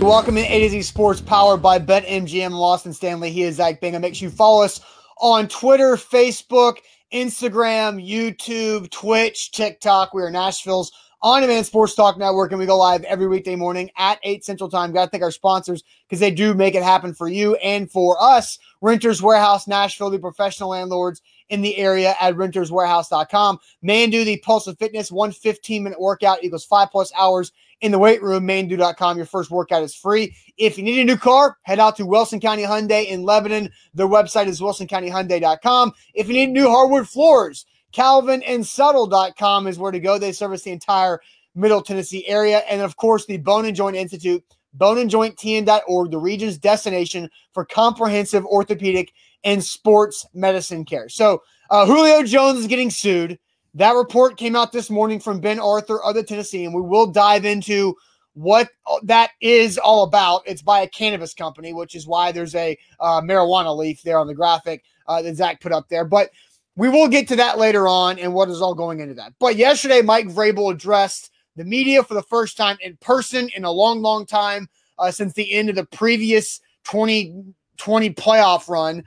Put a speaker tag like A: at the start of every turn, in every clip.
A: Welcome in A to Z Sports, powered by BetMGM Lawson Stanley. He is Zach Bingham. Make sure you follow us on Twitter, Facebook, Instagram, YouTube, Twitch, TikTok. We are Nashville's on demand sports talk network, and we go live every weekday morning at 8 Central Time. Got to thank our sponsors because they do make it happen for you and for us. Renters Warehouse Nashville, the professional landlords in the area at renterswarehouse.com. Man, do the Pulse of Fitness, one 15 minute workout equals five plus hours in the weight room. maindo.com. Your first workout is free. If you need a new car, head out to Wilson County Hyundai in Lebanon. Their website is wilsoncountyhyundai.com. If you need new hardwood floors, calvinandsuttle.com is where to go. They service the entire Middle Tennessee area. And of course, the Bone and Joint Institute, boneandjointtn.org, the region's destination for comprehensive orthopedic and sports medicine care. So, uh, Julio Jones is getting sued. That report came out this morning from Ben Arthur of the Tennessean, and we will dive into what that is all about. It's by a cannabis company, which is why there's a uh, marijuana leaf there on the graphic uh, that Zach put up there. But we will get to that later on and what is all going into that. But yesterday, Mike Vrabel addressed the media for the first time in person in a long, long time uh, since the end of the previous 2020 playoff run.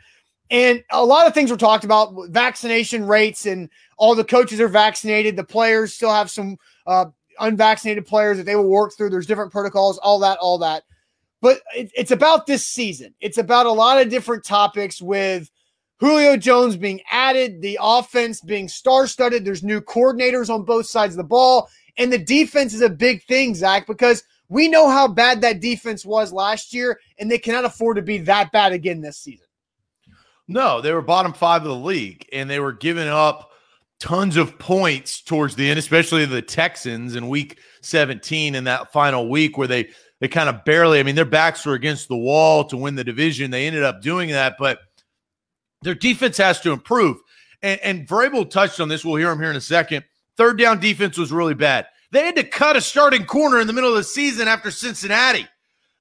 A: And a lot of things were talked about vaccination rates, and all the coaches are vaccinated. The players still have some uh, unvaccinated players that they will work through. There's different protocols, all that, all that. But it, it's about this season. It's about a lot of different topics with Julio Jones being added, the offense being star studded. There's new coordinators on both sides of the ball. And the defense is a big thing, Zach, because we know how bad that defense was last year, and they cannot afford to be that bad again this season.
B: No, they were bottom five of the league, and they were giving up tons of points towards the end, especially the Texans in week 17 in that final week where they they kind of barely, I mean, their backs were against the wall to win the division. They ended up doing that, but their defense has to improve. And, and Vrabel touched on this. We'll hear him here in a second. Third down defense was really bad. They had to cut a starting corner in the middle of the season after Cincinnati.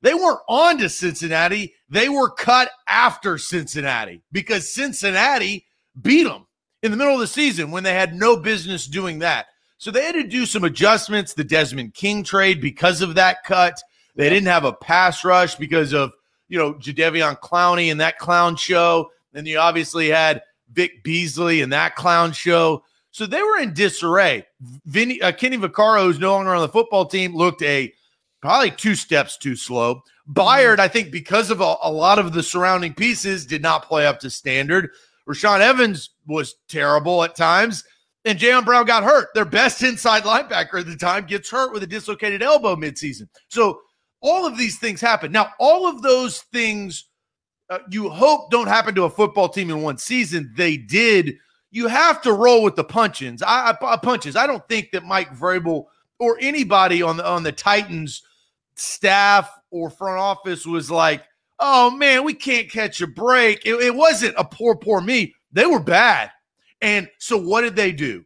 B: They weren't on to Cincinnati. They were cut after Cincinnati because Cincinnati beat them in the middle of the season when they had no business doing that. So they had to do some adjustments. The Desmond King trade because of that cut. They didn't have a pass rush because of, you know, Jadeveon Clowney and that clown show. Then you obviously had Vic Beasley and that clown show. So they were in disarray. Vinny, uh, Kenny Vaccaro, who's no longer on the football team, looked a probably two steps too slow. Byard, I think, because of a, a, lot of the surrounding pieces, did not play up to standard. Rashaan Evans was terrible at times, and Jayon Brown got hurt. Their best inside linebacker at the time gets hurt with a dislocated elbow midseason. So all of these things happen. Now, all of those things uh, you hope don't happen to a football team in one season. They did. You have to roll with the punches. I, I punches. I don't think that Mike Vrabel or anybody on the on the Titans staff or front office was like, "Oh man, we can't catch a break." It, it wasn't a poor, poor me. They were bad, and so what did they do?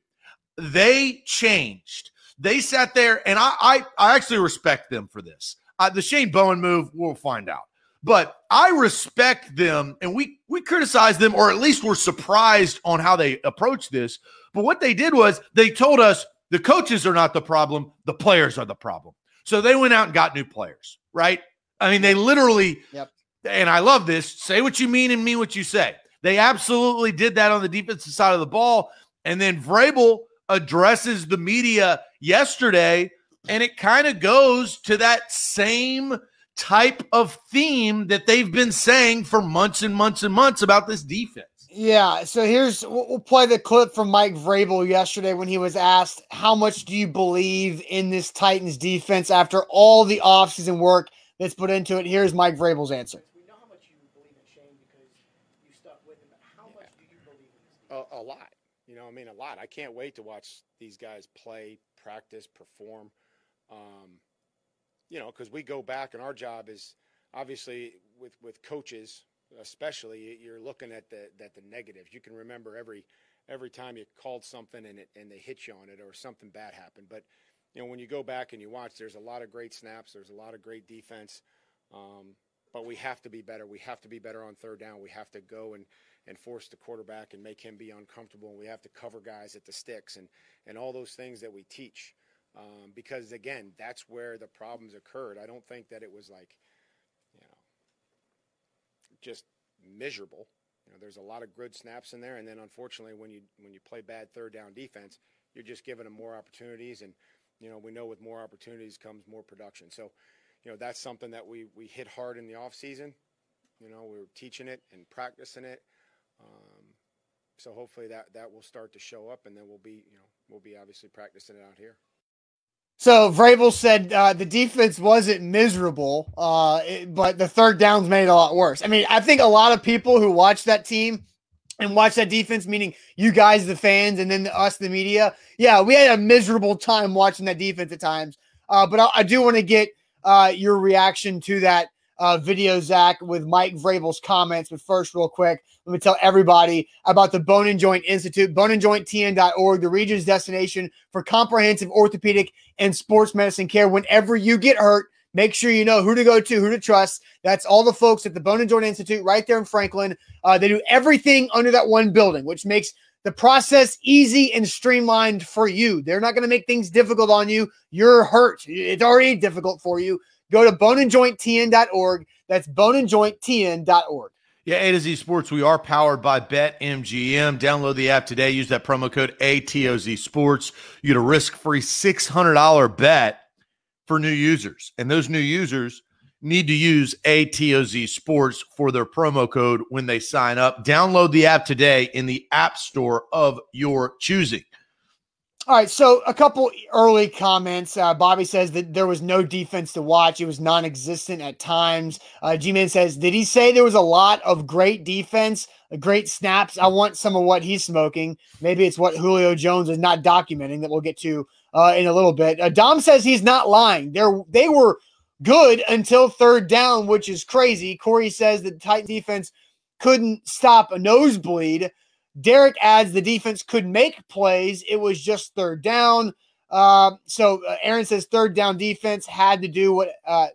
B: They changed. They sat there, and I I, I actually respect them for this. Uh, the Shane Bowen move, we'll find out. But I respect them, and we we criticize them, or at least we're surprised on how they approach this. But what they did was they told us the coaches are not the problem, the players are the problem. So they went out and got new players, right? I mean, they literally, yep. and I love this say what you mean and mean what you say. They absolutely did that on the defensive side of the ball. And then Vrabel addresses the media yesterday, and it kind of goes to that same type of theme that they've been saying for months and months and months about this defense.
A: Yeah, so here's we'll play the clip from Mike Vrabel yesterday when he was asked, How much do you believe in this Titans defense after all the offseason work that's put into it? Here's Mike Vrabel's answer. We know how much you believe in Shane because
C: you stuck with him, how much do you believe in this? A, a lot. You know, I mean, a lot. I can't wait to watch these guys play, practice, perform. Um, you know, because we go back and our job is obviously with with coaches, especially you're looking at the that the negatives. You can remember every every time you called something and it and they hit you on it or something bad happened. But you know, when you go back and you watch, there's a lot of great snaps. There's a lot of great defense. Um, but we have to be better. We have to be better on third down. We have to go and, and force the quarterback and make him be uncomfortable. And we have to cover guys at the sticks and, and all those things that we teach. Um, because again, that's where the problems occurred. I don't think that it was like, just miserable. You know, there's a lot of good snaps in there, and then unfortunately, when you when you play bad third down defense, you're just giving them more opportunities, and you know we know with more opportunities comes more production. So, you know that's something that we we hit hard in the off season. You know, we are teaching it and practicing it. Um, so hopefully that that will start to show up, and then we'll be you know we'll be obviously practicing it out here.
A: So Vrabel said uh, the defense wasn't miserable, uh, it, but the third downs made it a lot worse. I mean, I think a lot of people who watch that team and watch that defense, meaning you guys, the fans, and then the, us, the media, yeah, we had a miserable time watching that defense at times. Uh, but I, I do want to get uh, your reaction to that uh, video, Zach, with Mike Vrabel's comments. But first, real quick, let me tell everybody about the Bone and Joint Institute, boneandjointtn.org, the region's destination for comprehensive orthopedic and sports medicine care. Whenever you get hurt, make sure you know who to go to, who to trust. That's all the folks at the Bone and Joint Institute right there in Franklin. Uh, they do everything under that one building, which makes the process easy and streamlined for you. They're not going to make things difficult on you. You're hurt. It's already difficult for you. Go to boneandjointtn.org. That's boneandjointtn.org.
B: Yeah, A to Z Sports. We are powered by BetMGM. Download the app today. Use that promo code ATOZ Sports. You get a risk free $600 bet for new users. And those new users need to use ATOZ Sports for their promo code when they sign up. Download the app today in the App Store of your choosing.
A: All right, so a couple early comments. Uh, Bobby says that there was no defense to watch; it was non-existent at times. Uh, G-Man says, "Did he say there was a lot of great defense, great snaps? I want some of what he's smoking. Maybe it's what Julio Jones is not documenting that we'll get to uh, in a little bit." Uh, Dom says he's not lying. There, they were good until third down, which is crazy. Corey says the tight defense couldn't stop a nosebleed. Derek adds the defense could make plays. It was just third down. Uh, so Aaron says third down defense had to do what uh,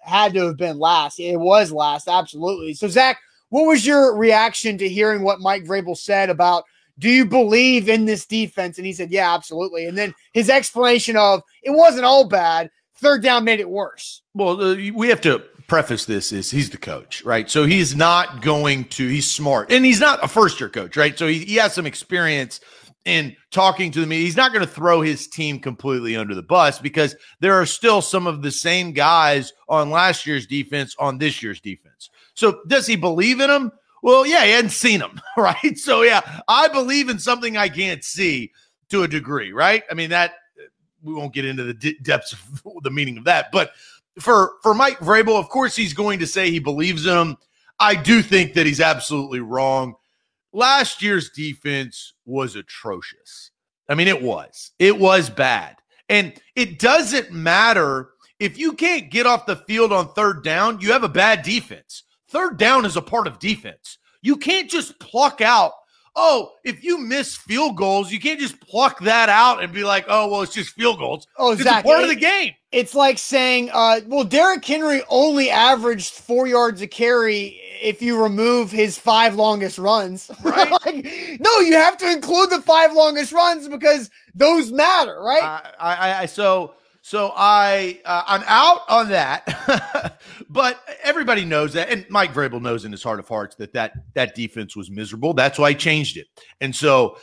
A: had to have been last. It was last, absolutely. So Zach, what was your reaction to hearing what Mike Vrabel said about? Do you believe in this defense? And he said, Yeah, absolutely. And then his explanation of it wasn't all bad. Third down made it worse.
B: Well, uh, we have to preface this is he's the coach, right? So he's not going to, he's smart and he's not a first year coach, right? So he, he has some experience in talking to the media. He's not going to throw his team completely under the bus because there are still some of the same guys on last year's defense on this year's defense. So does he believe in them? Well, yeah, he hadn't seen them, right? So yeah, I believe in something I can't see to a degree, right? I mean that we won't get into the depths of the meaning of that, but for for Mike Vrabel, of course, he's going to say he believes him. I do think that he's absolutely wrong. Last year's defense was atrocious. I mean, it was. It was bad. And it doesn't matter if you can't get off the field on third down, you have a bad defense. Third down is a part of defense. You can't just pluck out oh, if you miss field goals, you can't just pluck that out and be like, oh, well, it's just field goals.
A: Oh,
B: it's part it, of the game.
A: It's like saying, uh, well, Derrick Henry only averaged four yards a carry if you remove his five longest runs.
B: Right?
A: like, no, you have to include the five longest runs because those matter, right?
B: I, I, I so so I uh, I'm out on that, but everybody knows that, and Mike Vrabel knows in his heart of hearts that that that defense was miserable. That's why he changed it. And so,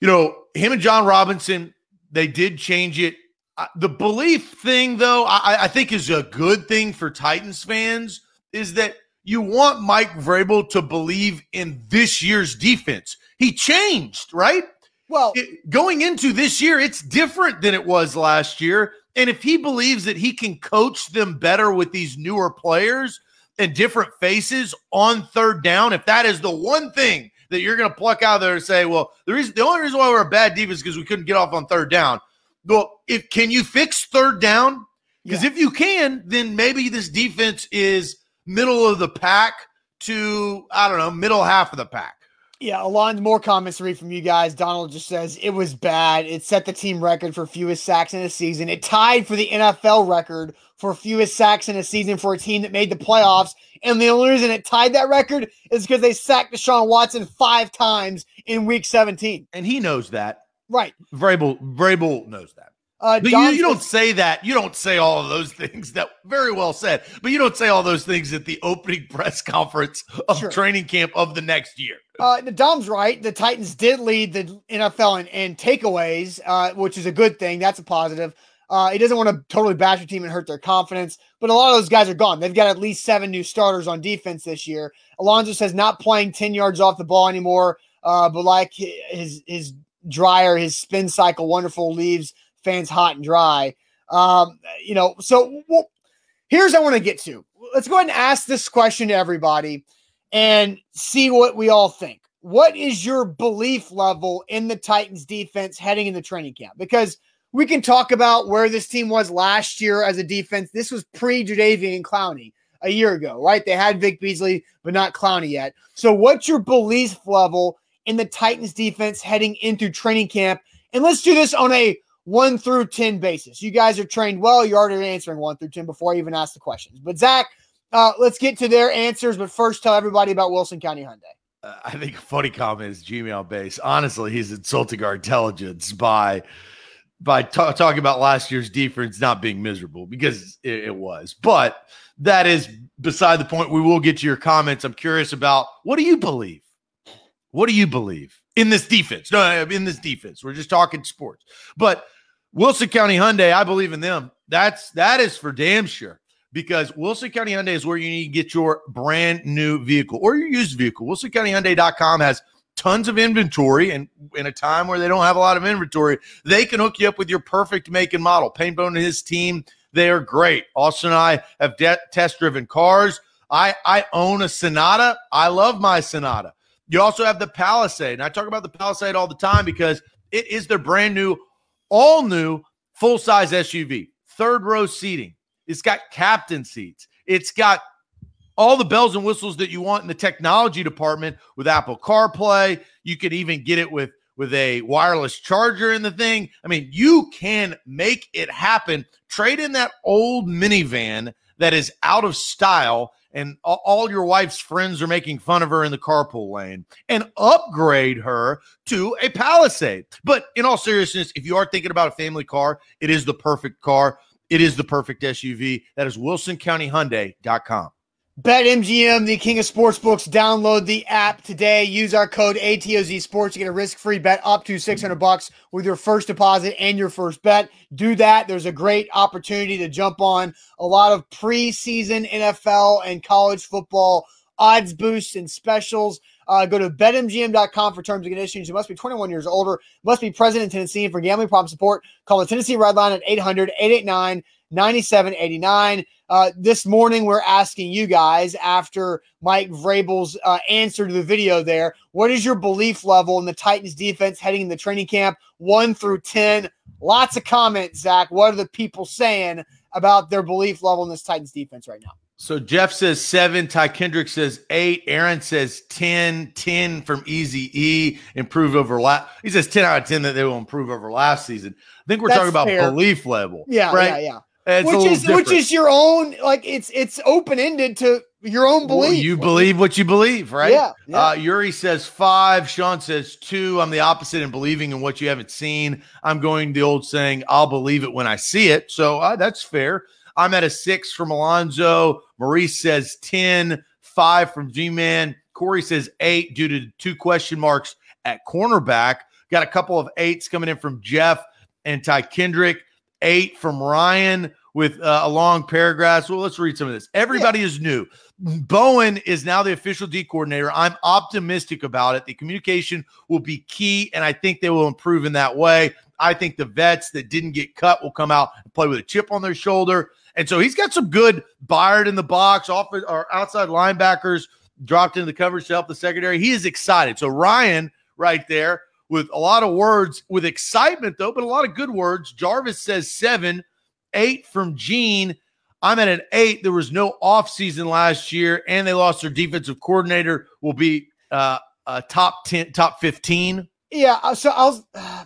B: you know, him and Jon Robinson, they did change it. Uh, the belief thing, though, I, I think is a good thing for Titans fans. Is that you want Mike Vrabel to believe in this year's defense? He changed, right?
A: Well,
B: it, going into this year, it's different than it was last year. And if he believes that he can coach them better with these newer players and different faces on third down, if that is the one thing that you're going to pluck out there and say, well, the reason, the only reason why we're a bad defense is because we couldn't get off on third down. Well, if can you fix third down? Because yeah. if you can, then maybe this defense is middle of the pack to I don't know middle half of the pack.
A: Yeah, a Alon, more comments to read from you guys. Donald just says it was bad. It set the team record for fewest sacks in a season. It tied for the NFL record for fewest sacks in a season for a team that made the playoffs. And the only reason it tied that record is because they sacked Deshaun Watson five times in week 17.
B: And he knows that.
A: Right.
B: Vrabel, Vrabel knows that. Uh, you, you, don't say that. You don't say all of those things. That very well said, but you don't say all those things at the opening press conference of sure. training camp of the next year.
A: Uh, Dom's right. The Titans did lead the NFL in, in takeaways, uh, which is a good thing. That's a positive. Uh, he doesn't want to totally bash your team and hurt their confidence, but a lot of those guys are gone. They've got at least seven new starters on defense this year. Alonzo says not playing 10 yards off the ball anymore, uh, but like his his dryer, his spin cycle, wonderful leaves fans hot and dry. Um, you know, so well, here's I want to get to. Let's go ahead and ask this question to everybody and see what we all think. What is your belief level in the Titans defense heading in the training camp? Because we can talk about where this team was last year as a defense. This was pre Jadeveon and Clowney a year ago, right? They had Vic Beasley, but not Clowney yet. So, what's your belief level in the Titans defense heading into training camp? And let's do this on a one through 10 basis. You guys are trained well. You're already answering one through 10 before I even ask the questions. But, Zach, uh, let's get to their answers. But first, tell everybody about Wilson County Hyundai.
B: Uh, I think a funny comment is Gmail base. Honestly, he's insulting our intelligence by by t- talking about last year's defense not being miserable because it, it, was. But that is beside the point. We will get to your comments. I'm curious about what do you believe? What do you believe in this defense? No, in this defense. We're just talking sports. But Wilson County Hyundai, I believe in them. That's that is for damn sure. Because Wilson County Hyundai is where you need to get your brand new vehicle or your used vehicle. WilsonCountyHyundai.com has tons of inventory and in a time where they don't have a lot of inventory, they can hook you up with your perfect make and model. Painbone and his team, they are great. Austin and I have de- test driven cars. I, I own a Sonata. I love my Sonata. You also have the Palisade. And I talk about the Palisade all the time because it is their brand new, all new, full size SUV, third row seating. It's got captain seats. It's got all the bells and whistles that you want in the technology department with Apple CarPlay. You could even get it with with a wireless charger in the thing. I mean, you can make it happen. Trade in that old minivan that is out of style and all your wife's friends are making fun of her in the carpool lane and upgrade her to a Palisade. But in all seriousness, if you are thinking about a family car, it is the perfect car. It is the perfect SUV. That is WilsonCountyHyundai.com.
A: BetMGM, the king of sportsbooks. Download the app today. Use our code ATOZ Sports to get a risk-free bet up to 600 bucks with your first deposit and your first bet. Do that. There's a great opportunity to jump on a lot of preseason NFL and college football odds boosts and specials. Uh, go to betmgm.com for terms and conditions. You must be 21 years older, must be present in Tennessee. And for gambling problem support, call the Tennessee Red Line at 800 889 9789. Uh, this morning, we're asking you guys after Mike Vrabel's uh, answer to the video there, what is your belief level in the Titans defense heading into training camp, one through 10? Lots of comments, Zach. What are the people saying about their belief level in this Titans defense right now?
B: So Jeff says seven. Ty Kendrick says eight. Aaron says 10. 10 from Easy E. Improve over last. He says 10 out of 10 that they will improve over last season. I think we're That's talking about fair. belief level.
A: Yeah.
B: Right.
A: Yeah. Yeah. It's which is different. which is your own like it's it's open ended to your own belief. Well,
B: you believe what you believe, right? Yeah. yeah. Uh, Yuri says five. Sean says two. I'm the opposite in believing in what you haven't seen. I'm going the old saying, I'll believe it when I see it. So uh, that's fair. I'm at a six from Alonzo. Maurice says 10. Five from G Man. Corey says eight due to two question marks at cornerback. Got a couple of eights coming in from Jeff and Ty Kendrick eight from Ryan with uh, a long paragraph. Well, let's read some of this. Everybody yeah. is new. Bowen is now the official D coordinator. I'm optimistic about it. The communication will be key, and I think they will improve in that way. I think the vets that didn't get cut will come out and play with a chip on their shoulder. And so he's got some good Byard in the box, off or outside linebackers dropped into the coverage to help the secondary. He is excited. So Ryan, right there, with a lot of words, with excitement though, but a lot of good words. Jarvis says seven, eight from Gene. I'm at an eight. There was no offseason last year, and they lost their defensive coordinator. Will be uh, uh top ten, top fifteen.
A: Yeah. Uh, so I'll uh,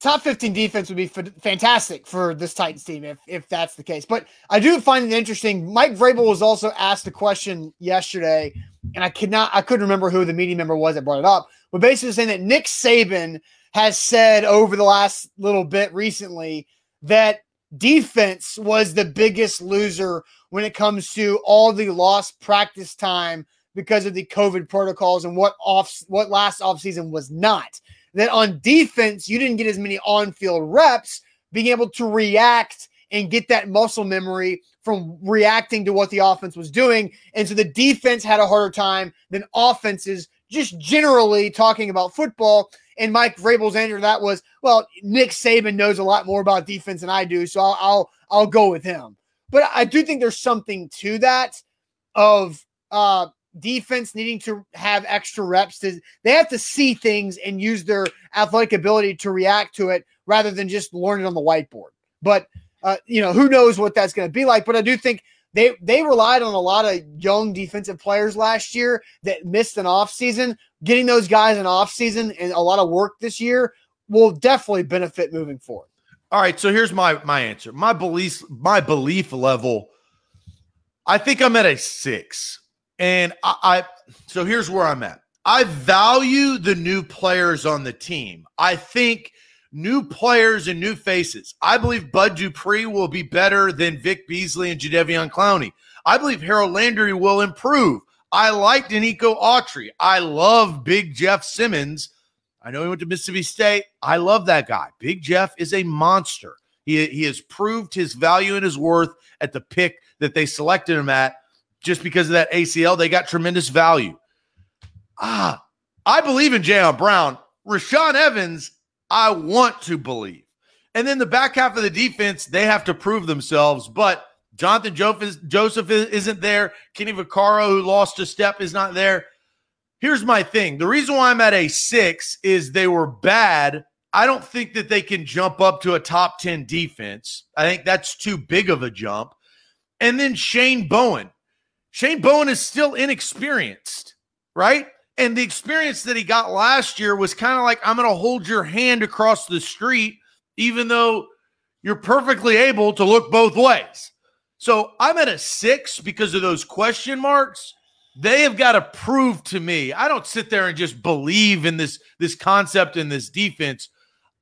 A: top fifteen defense would be fantastic for this Titans team if if that's the case. But I do find it interesting. Mike Vrabel was also asked a question yesterday, and I could not, I couldn't remember who the media member was that brought it up but basically saying that Nick Saban has said over the last little bit recently that defense was the biggest loser when it comes to all the lost practice time because of the COVID protocols and what off what last offseason was not. That on defense, you didn't get as many on-field reps, being able to react and get that muscle memory from reacting to what the offense was doing. And so the defense had a harder time than offenses, just generally talking about football. And Mike Vrabel's answer that was, well, Nick Saban knows a lot more about defense than I do, so I'll I'll, I'll go with him. But I do think there's something to that of uh, defense needing to have extra reps. To, they have to see things and use their athletic ability to react to it rather than just learn it on the whiteboard. But uh, you know, who knows what that's going to be like? But I do think they they relied on a lot of young defensive players last year that missed an offseason. Getting those guys an offseason and a lot of work this year will definitely benefit moving forward.
B: All right, so here's my my answer. My belief my belief level I think I'm at a 6. And I, I so here's where I'm at. I value the new players on the team. I think new players and new faces. I believe Bud Dupree will be better than Vic Beasley and Jadeveon Clowney. I believe Harold Landry will improve. I like Denico Autry. I love Big Jeff Simmons. I know he went to Mississippi State. I love that guy. Big Jeff is a monster. He, he has proved his value and his worth at the pick that they selected him at just because of that ACL. They got tremendous value. Ah, I believe in Jayon Brown. Rashaan Evans I want to believe. And then the back half of the defense, they have to prove themselves. But Jonathan Joseph isn't there. Kenny Vaccaro, who lost a step, is not there. Here's my thing the reason why I'm at a six is they were bad. I don't think that they can jump up to a top 10 defense. I think that's too big of a jump. And then Shane Bowen. Shane Bowen is still inexperienced, right? And the experience that he got last year was kind of like, I'm going to hold your hand across the street, even though you're perfectly able to look both ways. So I'm at a six because of those question marks. They have got to prove to me. I don't sit there and just believe in this, this concept in this defense.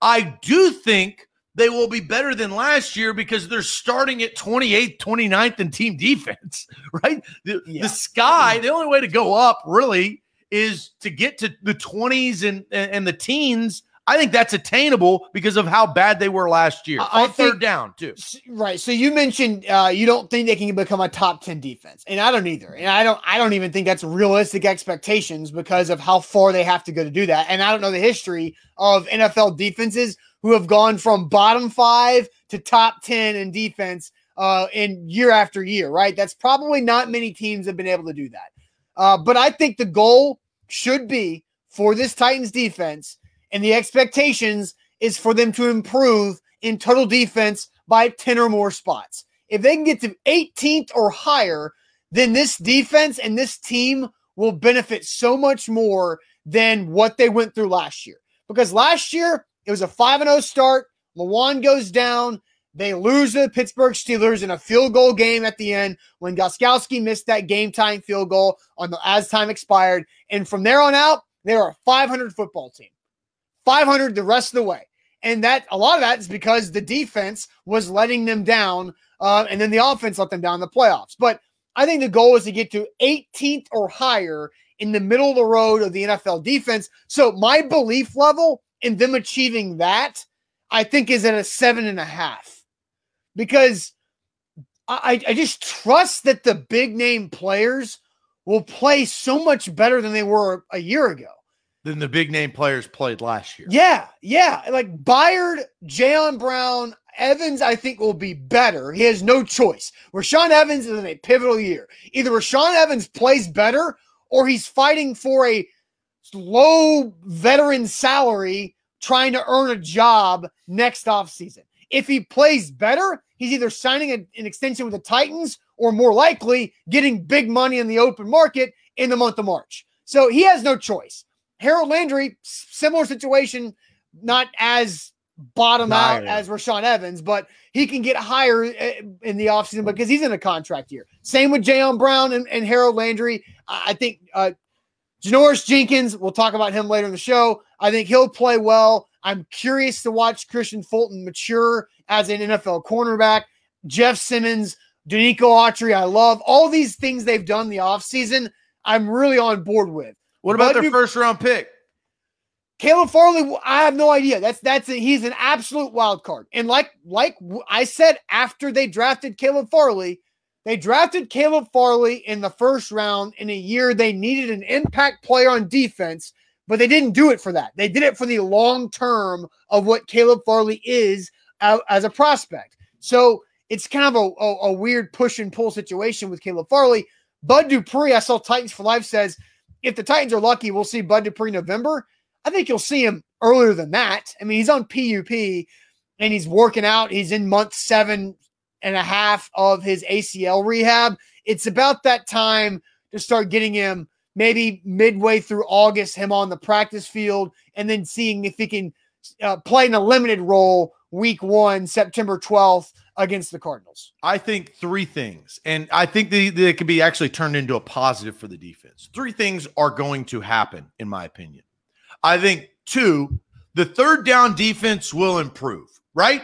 B: I do think they will be better than last year because they're starting at 28th, 29th in team defense, right? The, yeah. the sky, the only way to go up really is to get to the 20s and and the teens I think that's attainable because of how bad they were last year. I, on think, third down, too.
A: Right. So you mentioned uh, you don't think they can become a top 10 defense. And I don't either. And I don't I don't even think that's realistic expectations because of how far they have to go to do that. And I don't know the history of NFL defenses who have gone from bottom five to top 10 in defense uh, in year after year, right? That's probably not many teams have been able to do that. Uh, but I think the goal should be for this Titans defense and the expectations is for them to improve in total defense by 10 or more spots. If they can get to 18th or higher, then this defense and this team will benefit so much more than what they went through last year. Because last year, it was a 5 0 start. Lewan goes down. They lose to the Pittsburgh Steelers in a field goal game at the end when Gostkowski missed that game time field goal on the as time expired. And from there on out, they are a 500 football team, 500 the rest of the way. And that a lot of that is because the defense was letting them down, uh, and then the offense let them down in the playoffs. But I think the goal is to get to 18th or higher in the middle of the road of the NFL defense. So my belief level in them achieving that, I think, is at a seven and a half because I, I just trust that the big name players will play so much better than they were a year ago.
B: Than the big name players played last year.
A: Yeah, yeah. Like Byard, Jayon Brown, Evans, I think will be better. He has no choice. Rashaan Evans is in a pivotal year. Either Rashaan Evans plays better or he's fighting for a low veteran salary trying to earn a job next offseason. If he plays better, he's either signing a, an extension with the Titans or more likely getting big money in the open market in the month of March. So he has no choice. Harold Landry, similar situation, not as bottom out as Rashaan Evans, but he can get higher eh, in the offseason because he's in a contract year. Same with Jayon Brown and, and, Harold Landry. I think uh, Janoris Jenkins, we'll talk about him later in the show. I think he'll play well. I'm curious to watch Kristian Fulton mature as an NFL cornerback. Jeff Simmons, Denico Autry, I love all these things they've done the offseason. I'm really on board with.
B: What about their first round pick?
A: Caleb Farley, I have no idea. That's that's a, he's an absolute wild card. And like like I said after they drafted Caleb Farley, they drafted Caleb Farley in the first round in a year they needed an impact player on defense, but they didn't do it for that. They did it for the long term of what Caleb Farley is as a prospect. So it's kind of a, a, a weird push and pull situation with Caleb Farley. Bud Dupree, I saw Titans for Life says if the Titans are lucky, we'll see Bud Dupree November. I think you'll see him earlier than that. I mean, he's on PUP and he's working out. He's in month seven and a half of his ACL rehab. It's about that time to start getting him maybe midway through August, him on the practice field, and then seeing if he can uh, play in a limited role week one, September 12th against the Cardinals?
B: I think three things, and I think they, they could be actually turned into a positive for the defense. Three things are going to happen, in my opinion. I think two, the third down defense will improve, right?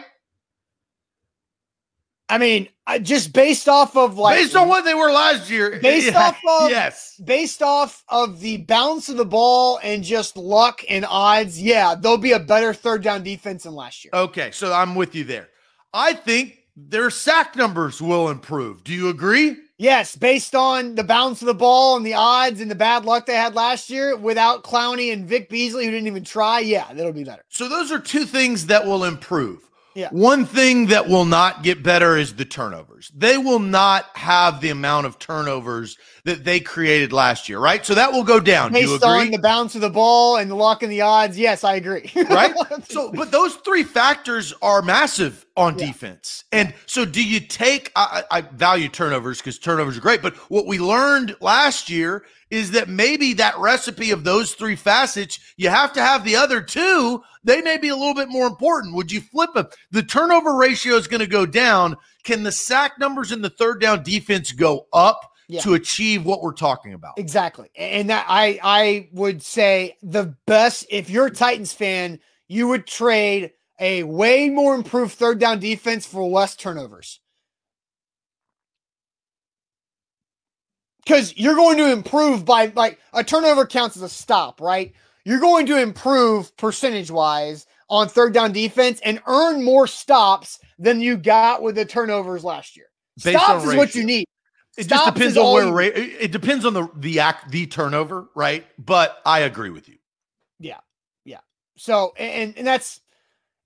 A: I mean, just based off of like
B: based on what they were last year,
A: based yeah, off of
B: yes,
A: based off of the balance of the ball and just luck and odds, yeah, there'll be a better third down defense than last year.
B: Okay, so I'm with you there. I think their sack numbers will improve. Do you agree?
A: Yes, based on the bounce of the ball and the odds and the bad luck they had last year without Clowney and Vic Beasley, who didn't even try, yeah, that'll be better.
B: So those are two things that will improve.
A: Yeah.
B: One thing that will not get better is the turnovers. They will not have the amount of turnovers that they created last year, right? So that will go down.
A: Based on the bounce of the ball and the luck and the odds, yes, I agree.
B: right? So, but those three factors are massive on yeah. defense. And so, do you take? I, I value turnovers because turnovers are great. But what we learned last year is that maybe that recipe of those three facets, you have to have the other two. They may be a little bit more important. Would you flip them? The turnover ratio is going to go down. Can the sack numbers in the third down defense go up? Yeah. to achieve what we're talking about.
A: Exactly. And that I I would say the best if you're a Titans fan, you would trade a way more improved third down defense for less turnovers. because you're going to improve by like a turnover counts as a stop, right? You're going to improve percentage wise on third down defense and earn more stops than you got with the turnovers last year. Based stops is what you need.
B: It stops just depends on where ra- it depends on the the act the turnover, right? But I agree with you.
A: Yeah, yeah. So and and that's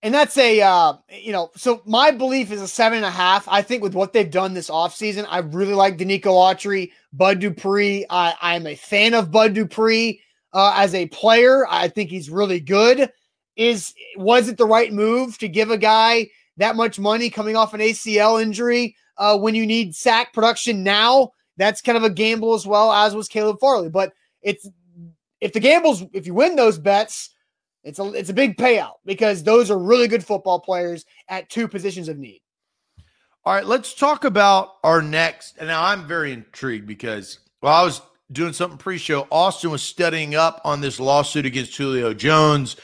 A: and that's a, uh, you know, so my belief is a seven and a half. I think with what they've done this offseason, I really like Denico Autry, Bud Dupree. I, I'm a fan of Bud Dupree uh, as a player. I think he's really good. Is was it the right move to give a guy that much money coming off an ACL injury uh, when you need sack production now? That's kind of a gamble as well as was Caleb Farley. But it's if the gambles, if you win those bets, it's a it's a big payout because those are really good football players at two positions of need.
B: All right, let's talk about our next. And now I'm very intrigued because well, I was doing something pre-show, Austin was studying up on this lawsuit against Julio Jones.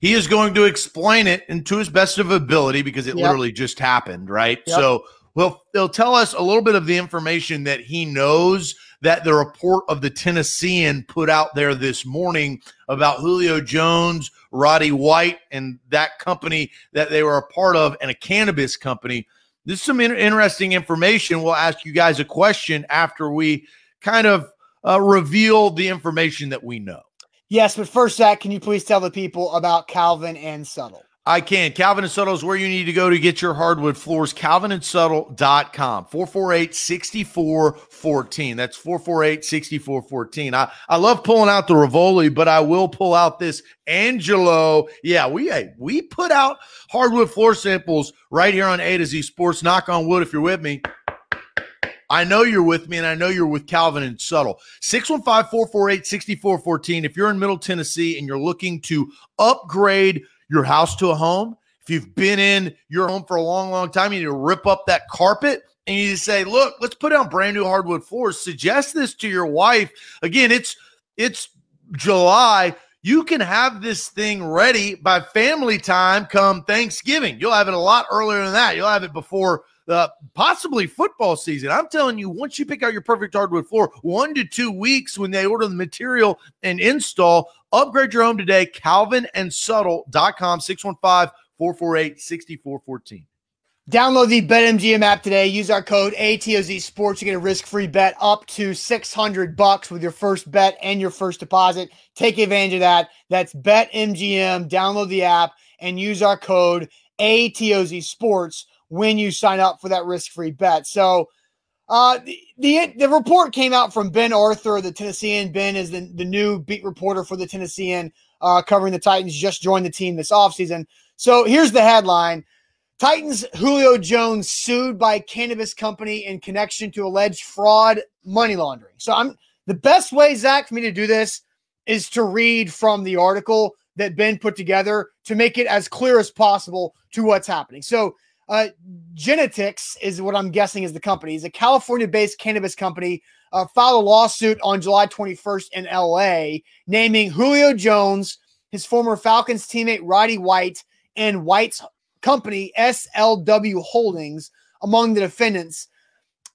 B: He is going to explain it and to his best of ability because it yep. literally just happened, right? Yep. So well, they'll tell us a little bit of the information that he knows that the report of the Tennessean put out there this morning about Julio Jones, Roddy White, and that company that they were a part of, and a cannabis company. This is some in- interesting information. We'll ask you guys a question after we kind of uh, reveal the information that we know.
A: Yes, but first, Zach, can you please tell the people about Calvin and Suttle?
B: I can. Calvin and Suttle is where you need to go to get your hardwood floors. CalvinandSuttle.com. 448-6414. That's 448-6414. I, I love pulling out the Rivoli, but I will pull out this Angelo. Yeah, we hey, we put out hardwood floor samples right here on A to Z Sports. Knock on wood if you're with me. I know you're with me, and I know you're with Calvin and Suttle. 615 448 6414. If you're in Middle Tennessee and you're looking to upgrade your house to a home, if you've been in your home for a long, long time, you need to rip up that carpet and you need to say, look, let's put down brand new hardwood floors. Suggest this to your wife. Again, it's it's July. you can have this thing ready by family time come Thanksgiving. You'll have it a lot earlier than that. You'll have it before uh, possibly football season. I'm telling you, once you pick out your perfect hardwood floor, one to two weeks when they order the material and install, upgrade your home today. CalvinandSuttle.com, 615 448 6414.
A: Download the BetMGM app today. Use our code ATOZ Sports to get a risk-free bet up to 600 bucks with your first bet and your first deposit. Take advantage of that. That's BetMGM. Download the app and use our code ATOZ Sports when you sign up for that risk-free bet. So, uh, the, the, the report came out from Ben Arthur, the Tennessean. Ben is the, the new beat reporter for the Tennessean, uh, covering the Titans. Just joined the team this offseason. So here's the headline. Titans Julio Jones sued by cannabis company in connection to alleged fraud money laundering. So I'm the best way, Zach, for me to do this is to read from the article that Ben put together to make it as clear as possible to what's happening. So uh, Genetix is what I'm guessing is the company. It's a California-based cannabis company. Uh, filed a lawsuit on July 21st in LA, naming Julio Jones, his former Falcons teammate Roddy White, and White's company, SLW Holdings, among the defendants.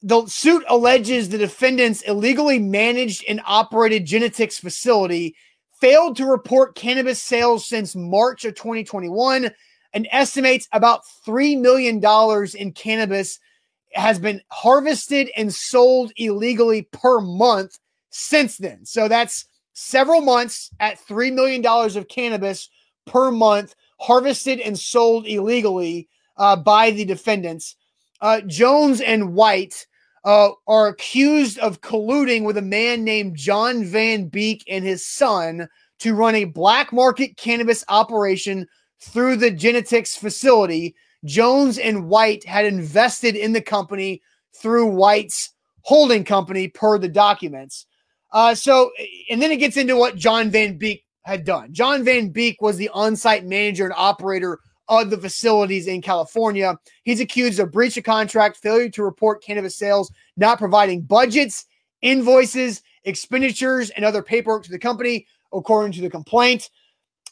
A: The suit alleges the defendants illegally managed and operated Genetics facility, failed to report cannabis sales since March of 2021, and estimates about $3 million in cannabis has been harvested and sold illegally per month since then. So that's several months at $3 million of cannabis per month harvested and sold illegally uh, by the defendants. Uh, Jones and White uh, are accused of colluding with a man named John Van Beek and his son to run a black market cannabis operation through the genetics facility. Jones and White had invested in the company through White's holding company, per the documents. Uh, so, and then it gets into what John Van Beek had done. John Van Beek was the on site manager and operator of the facilities in California. He's accused of breach of contract, failure to report cannabis sales, not providing budgets, invoices, expenditures, and other paperwork to the company, according to the complaint.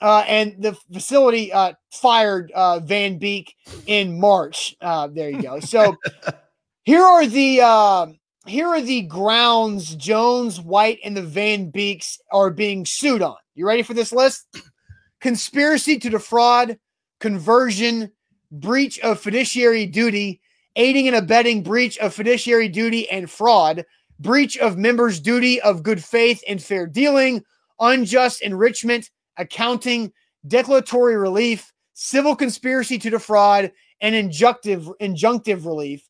A: Uh, and the facility uh, fired uh, Van Beek in March. Uh, there you go. So here are the uh, here are the grounds Jones, White, and the Van Beeks are being sued on. You ready for this list? Conspiracy to defraud, conversion, breach of fiduciary duty, aiding and abetting breach of fiduciary duty and fraud, breach of members' duty of good faith and fair dealing, unjust enrichment, accounting, declaratory relief, civil conspiracy to defraud, and injunctive injunctive relief.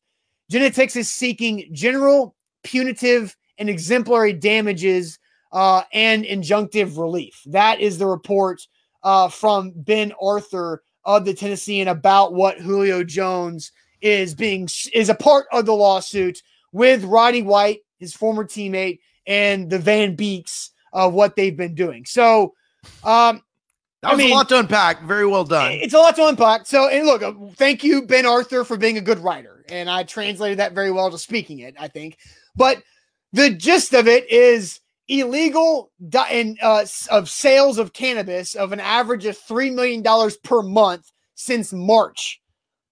A: Genetix is seeking general, punitive, and exemplary damages uh, and injunctive relief. That is the report uh, from Ben Arthur of the Tennessean about what Julio Jones is being is a part of the lawsuit with Roddy White, his former teammate, and the Van Beeks of what they've been doing. So, um,
B: that was I mean, a lot to unpack. Very well done.
A: It's a lot to unpack. So, and look, uh, thank you, Ben Arthur, for being a good writer. And I translated that very well to speaking it, I think. But the gist of it is illegal in, uh, of sales of cannabis of an average of $3 million per month since March.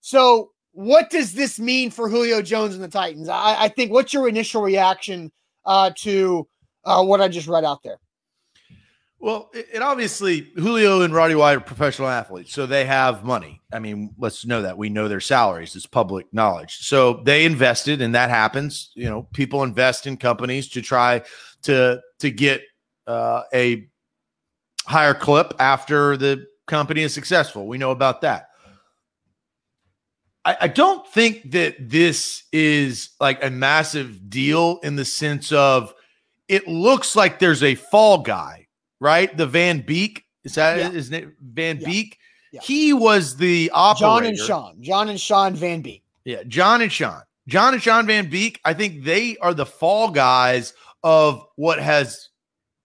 A: So, what does this mean for Julio Jones and the Titans? I, I think what's your initial reaction uh, to uh, what I just read out there?
B: Well, it, obviously Julio and Roddy White are professional athletes, so they have money. I mean, let's know that we know their salaries; it's public knowledge. So they invested, and that happens. You know, people invest in companies to try to to get uh, a higher clip after the company is successful. We know about that. I, I don't think that this is like a massive deal in the sense of it looks like there's a fall guy, right? The Van Beek is that yeah. his name? Van yeah. Beek. Yeah. He was the operator.
A: John and Sean. John and Sean Van Beek.
B: Yeah, John and Sean. John and Sean Van Beek. I think they are the fall guys of what has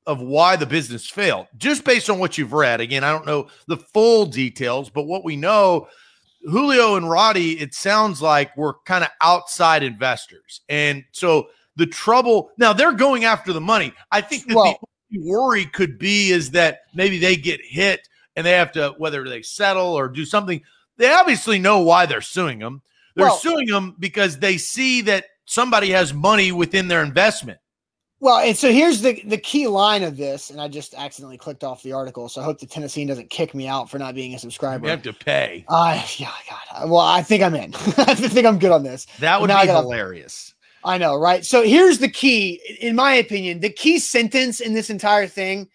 B: of why the business failed just based on what you've read again i don't know the full details but what we know julio and roddy it sounds like were kind of outside investors and so the trouble now they're going after the money i think
A: well
B: worry could be is that maybe they get hit and they have to whether they settle or do something. They obviously know why they're suing them. They're
A: Well-
B: suing them because they see that somebody has money within their investment.
A: Well, and so here's the the key line of this, and I just accidentally clicked off the article, so I hope the Tennessean doesn't kick me out for not being a subscriber.
B: You have to pay.
A: Uh, yeah, God. Well, I think I'm in. I think I'm good on this.
B: That would be hilarious.
A: I know, right? So here's the key, in my opinion, the key sentence in this entire thing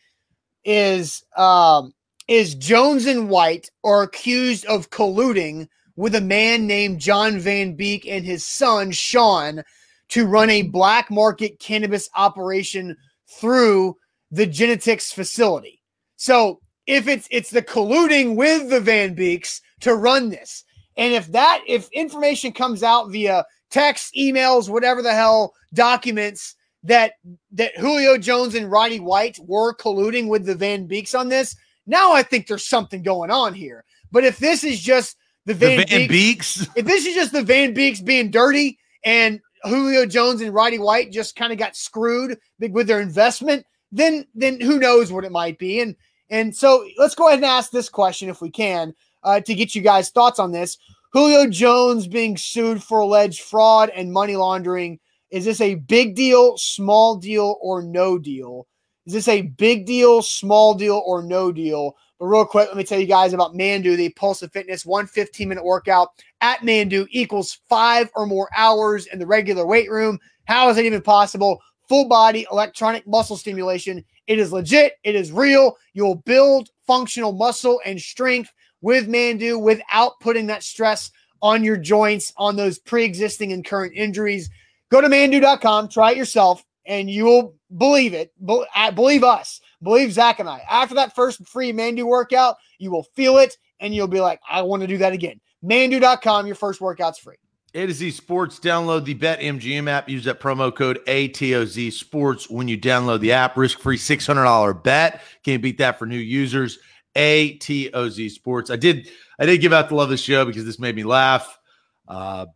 A: is um is Jones and White are accused of colluding with a man named John Van Beek and his son Sean to run a black market cannabis operation through the Genetics facility. So if it's it's the colluding with the Van Beeks to run this, and if that if information comes out via text, emails, whatever the hell documents that that Julio Jones and Roddy White were colluding with the Van Beeks on this, now I think there's something going on here. But if this is just the
B: The
A: Van,
B: Van
A: Beeks,
B: Beeks.
A: if this is just the Van Beeks being dirty and Julio Jones and Roddy White just kind of got screwed big with their investment, then then who knows what it might be. And and so let's go ahead and ask this question if we can uh, to get you guys thoughts on this. Julio Jones being sued for alleged fraud and money laundering. Is this a big deal, small deal, or no deal? Is this a big deal, small deal, or no deal? But real quick, let me tell you guys about Manduu, the Pulse of Fitness, one 15 minute workout at Manduu equals five or more hours in the regular weight room. How is it even possible? Full body electronic muscle stimulation. It is legit. It is real. You'll build functional muscle and strength with Manduu without putting that stress on your joints, on those pre existing and current injuries. Go to manduu.com, try it yourself, and you will believe it. Uh, believe us. Believe Zach and I. After that first free Manduu workout, you will feel it and you'll be like, I want to do that again. Manduu.com, your first workout's free.
B: A to Z Sports. Download the BetMGM app. Use that promo code ATOZ Sports when you download the app. Risk free $600 bet. Can't beat that for new users. ATOZ Sports. I did I did give out the love of the show because this made me laugh. Uh,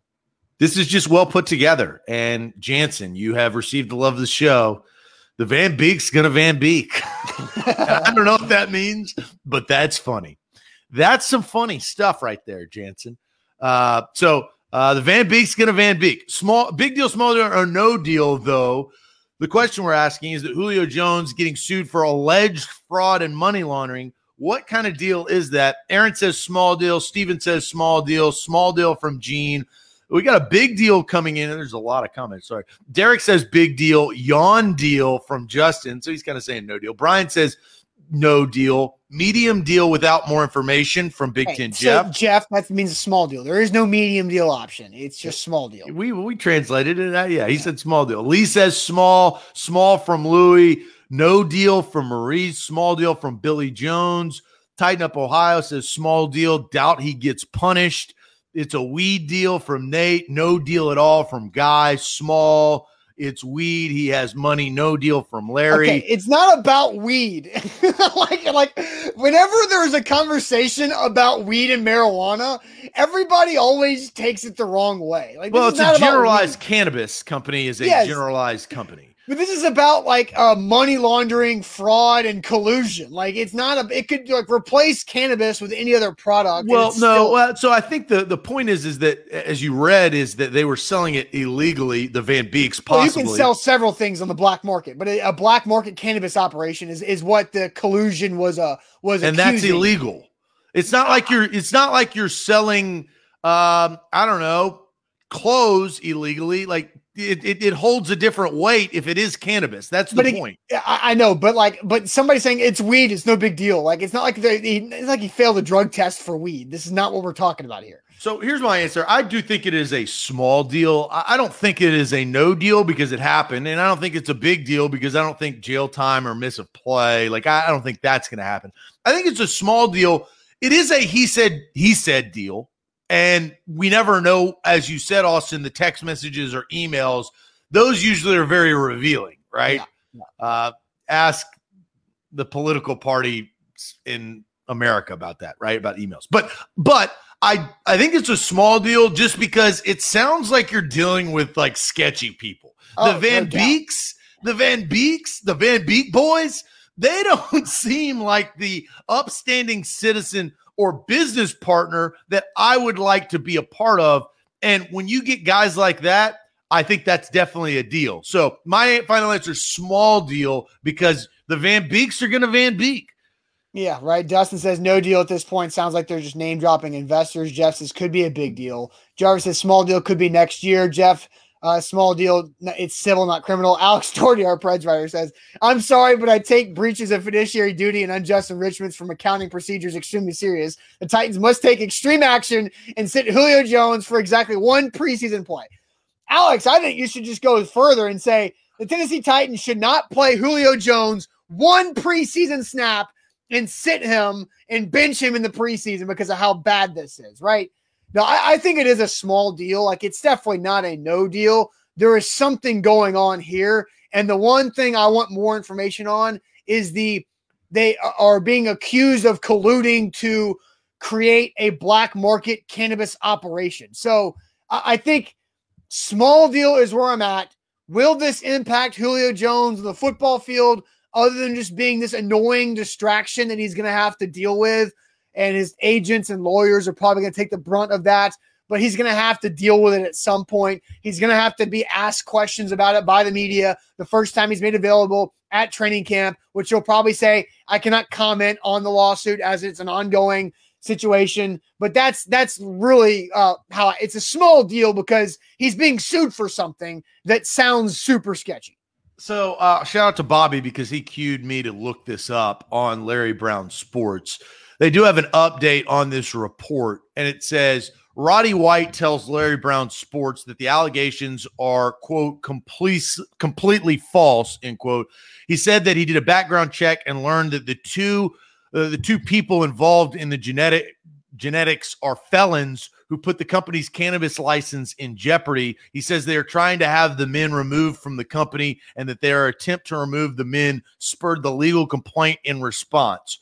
B: this is just well put together. And Jansen, you have received the love of the show. The Van Beek's gonna Van Beek. I don't know what that means, but that's funny. That's some funny stuff right there, Jansen. Uh, so uh, the Van Beek's gonna Van Beek. Small, big deal, small deal, or no deal though. The question we're asking is that Julio Jones getting sued for alleged fraud and money laundering. What kind of deal is that? Aaron says small deal. Steven says small deal. Small deal from Gene. We got a big deal coming in. There's a lot of comments. Sorry. Derek says big deal. Yawn deal from Justin. So he's kind of saying no deal. Brian says no deal. Medium deal without more information from Big Ten
A: so
B: Jeff.
A: Jeff, that means a small deal. There is no medium deal option. It's just small deal.
B: We we translated it. Yeah, he said small deal. Lee says small, small from Louis. No deal from Maurice. Small deal from Billy Jones. Tighten up Ohio says small deal. Doubt he gets punished. It's a weed deal from Nate. No deal at all from Guy. Small. It's weed. He has money. No deal from Larry.
A: Okay, it's not about weed. like, like whenever there's a conversation about weed and marijuana, everybody always takes it the wrong way. Like,
B: well, it's a generalized cannabis company. Is a
A: Yes.
B: generalized company.
A: But this is about like uh, money laundering, fraud, and collusion. Like it's not a. It could like replace cannabis with any other product.
B: Well, no.
A: still-
B: well, so I think the the point is is that as you read is that they were selling it illegally. The Van Beeks
A: well, you can sell several things on the black market, but a, a black market cannabis operation is is what the collusion was. Uh, was
B: and that's illegal. It's not like you're. It's not like you're selling. Um, I don't know, clothes illegally. Like it, it, it holds a different weight if it is cannabis. That's the
A: it-
B: point.
A: I, I know, but like, but somebody saying it's weed, it's no big deal. Like, it's not like they, he, it's like he failed a drug test for weed. This is not what we're talking about here.
B: So here's my answer. I do think it is a small deal. I I don't think it is a no deal because it happened, and I don't think it's a big deal because I don't think jail time or miss of play. Like I I don't think that's going to happen. I think it's a small deal. It is a he said he said deal, and we never know, as you said, Austin. The text messages or emails, those usually are very revealing, right?
A: Yeah,
B: Uh, ask the political party in America about that, right? About emails, but but I I think it's a small deal just because it sounds like you're dealing with like sketchy people.
A: Oh,
B: the Van
A: no.
B: Beeks, the Van Beeks, the Van Beek boys. they don't seem like the upstanding citizen or business partner that I would like to be a part of. And when you get guys like that, I think that's definitely a deal. So my final answer small deal because the Van Beeks are going to Van Beek.
A: Yeah, right. Dustin says no deal at this point. Sounds like they're just name dropping investors. Jeff says could be a big deal. Jarvis says small deal could be next year. Jeff, uh, small deal, it's civil, not criminal. Alex Torty, our Preds writer, says, I'm sorry, but I take breaches of fiduciary duty and unjust enrichments from accounting procedures extremely serious. The Titans must take extreme action and sit Julio Jones for exactly one preseason play. Alex, I think you should just go further and say the Tennessee Titans should not play Julio Jones one preseason snap and sit him and bench him in the preseason because of how bad this is, right? Now, I, I, think it is a small deal. Like, it's definitely not a no deal. There is something going on here. And the one thing I want more information on is the they are being accused of colluding to create a black market cannabis operation. So I, I think small deal is where I'm at. Will this impact Julio Jones on the football field? other than just being this annoying distraction that he's going to have to deal with. And his agents and lawyers are probably going to take the brunt of that. But he's going to have to deal with it at some point. He's going to have to be asked questions about it by the media the first time he's made available at training camp, which he'll probably say, I cannot comment on the lawsuit as it's an ongoing situation. But that's that's really uh, how it's a small deal because he's being sued for something that sounds super sketchy.
B: So uh, shout out to Bobby because he cued me to look this up on Larry Brown Sports. They do have an update on this report, and it says Roddy White tells Larry Brown Sports that the allegations are quote complete, completely false. End quote. He said that he did a background check and learned that the two uh, the two people involved in the genetic genetics are felons who put the company's cannabis license in jeopardy. He says they are trying to have the men removed from the company and that their attempt to remove the men spurred the legal complaint in response.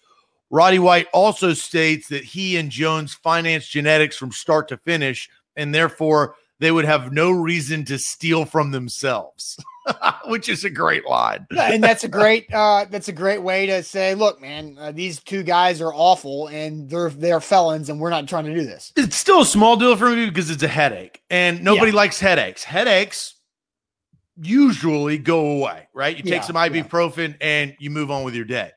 B: Roddy White also states that he and Jones financed genetics from start to finish, and therefore they would have no reason to steal from themselves. which is a great line.
A: yeah, and that's a great uh, that's a great way to say, look, man, uh, these two guys are awful, and they're they're felons, and we're not trying to do this.
B: It's still a small deal for me because it's a headache, and nobody yeah. likes headaches. Headaches usually go away, right? You take yeah, some ibuprofen and you move on with your day.